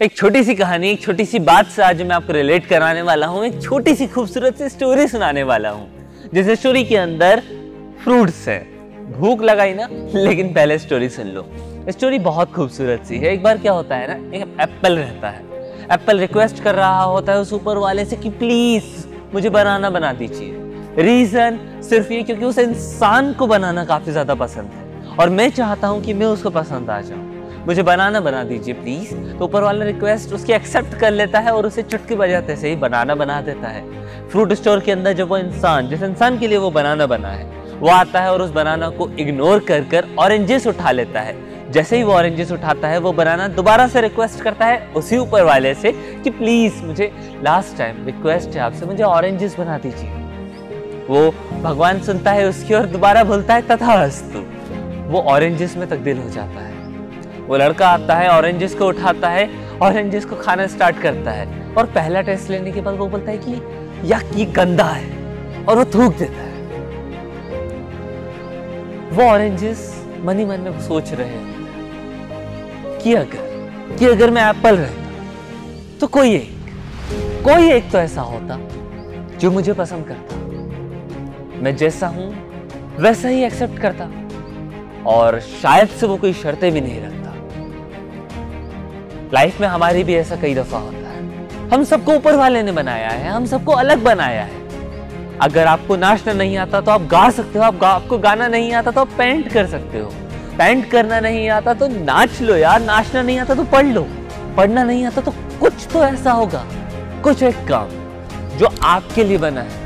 एक छोटी सी कहानी, एक छोटी सी बात से आज मैं आपको रिलेट कराने वाला हूँ, एक छोटी सी खूबसूरत सी स्टोरी सुनाने वाला हूँ जिस स्टोरी के अंदर फ्रूट्स है। भूख लगाई ना, लेकिन पहले स्टोरी सुन लो। स्टोरी बहुत खूबसूरत सी है। एक बार क्या होता है ना, एक एप्पल रहता है। एप्पल रिक्वेस्ट कर रहा होता है उस ऊपर वाले से कि प्लीज़ मुझे बनाना बना दीजिए। रीजन सिर्फ़ ये क्योंकि उस इंसान को बनाना काफ़ी ज़्यादा पसंद है। और मैं चाहता हूँ कि मैं उसको पसंद आ जाऊँ। मुझे बनाना बना दीजिए प्लीज़ तो ऊपर वाला रिक्वेस्ट उसकी एक्सेप्ट कर लेता है और उसे चुटकी बजाते से ही बनाना बना देता है। फ्रूट स्टोर के अंदर जब वो इंसान, जिस इंसान के लिए वो बनाना बना है, वो आता है और उस बनाना को इग्नोर कर कर ऑरेंजेस उठा लेता है। जैसे ही वो ऑरेंजेस उठाता है, वो बनाना दोबारा से रिक्वेस्ट करता है उसी ऊपर वाले से कि प्लीज़ मुझे लास्ट टाइम रिक्वेस्ट है आपसे, मुझे ऑरेंजेस बना दीजिए। वो भगवान सुनता है उसकी और दोबारा बोलता है तथा वो ऑरेंजेस में तब्दील हो जाता है। वो लड़का आता है ऑरेंजेस को उठाता है ऑरेंजेस को खाना स्टार्ट करता है। और पहला टेस्ट लेने के बाद वो बोलता है कि या ये गंदा है। और वो थूक देता है। वो ऑरेंजेस मनी मन में सोच रहे हैं कि अगर कि अगर मैं एप्पल रहता तो कोई एक कोई एक तो ऐसा होता जो मुझे पसंद करता। मैं जैसा हूँ, वैसा ही एक्सेप्ट करता। और शायद से वो कोई शर्तें भी नहीं रखता। लाइफ में हमारी भी ऐसा कई दफ़ा होता है। हम सबको ऊपर वाले ने बनाया है हम सबको अलग बनाया है। अगर आपको नाचना नहीं आता तो आप गा सकते हो आप गा, आपको गाना नहीं आता तो आप पेंट कर सकते हो। पेंट करना नहीं आता तो नाच लो यार नाचना नहीं आता तो पढ़ लो। पढ़ना नहीं आता तो कुछ तो ऐसा होगा कुछ एक काम जो आपके लिए बना है।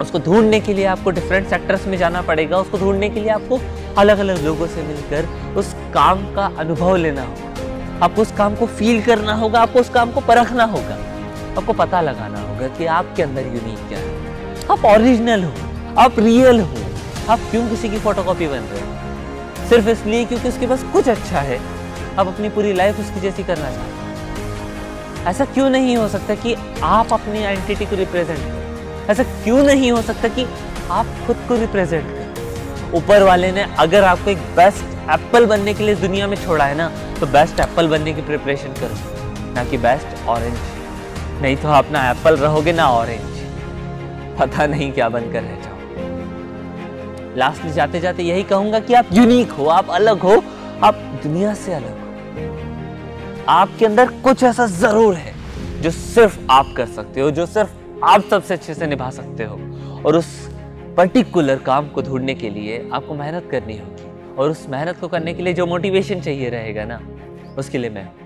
उसको ढूँढने के लिए आपको डिफरेंट सेक्टर्स में जाना पड़ेगा उसको ढूँढने के लिए आपको अलग अलग लोगों से मिलकर उस काम का अनुभव लेना होगा। आपको उस काम को फील करना होगा, आपको उस काम को परखना होगा। आपको पता लगाना होगा कि आपके अंदर यूनिक क्या है। आप ओरिजिनल हो, आप रियल हो। आप क्यों किसी की फोटोकॉपी बन रहे हो? सिर्फ़ इसलिए क्योंकि उसके पास कुछ अच्छा है। आप अपनी पूरी लाइफ उसकी जैसी करना चाहते हैं। ऐसा क्यों नहीं हो सकता कि आप अपनी आइडेंटिटी को रिप्रेजेंट करें? ऐसा क्यों नहीं हो सकता कि आप खुद को रिप्रेजेंट करें? ऊपर वाले ने अगर आपको एक बेस्ट एप्पल बनने के लिए दुनिया में छोड़ा है ना तो बेस्ट एप्पल बनने की प्रिपरेशन करो। ना कि बेस्ट ऑरेंज नहीं तो आप ना एप्पल रहोगे, ना ऑरेंज पता नहीं क्या बनकर रह जाओ। लास्ट जाते जाते यही कहूँगा कि आप यूनिक हो, आप अलग हो, आप दुनिया से अलग हो। आपके अंदर कुछ ऐसा ज़रूर है, जो सिर्फ़ आप कर सकते हो, जो सिर्फ़ आप सबसे अच्छे से निभा सकते हो। और उस पर्टिकुलर काम को ढूँढने के लिए आपको मेहनत करनी होगी। और उस मेहनत को करने के लिए जो मोटिवेशन चाहिए रहेगा ना, उसके लिए मैं